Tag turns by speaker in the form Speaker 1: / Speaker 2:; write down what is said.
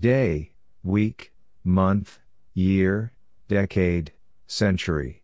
Speaker 1: Day, week, month, year, decade, century.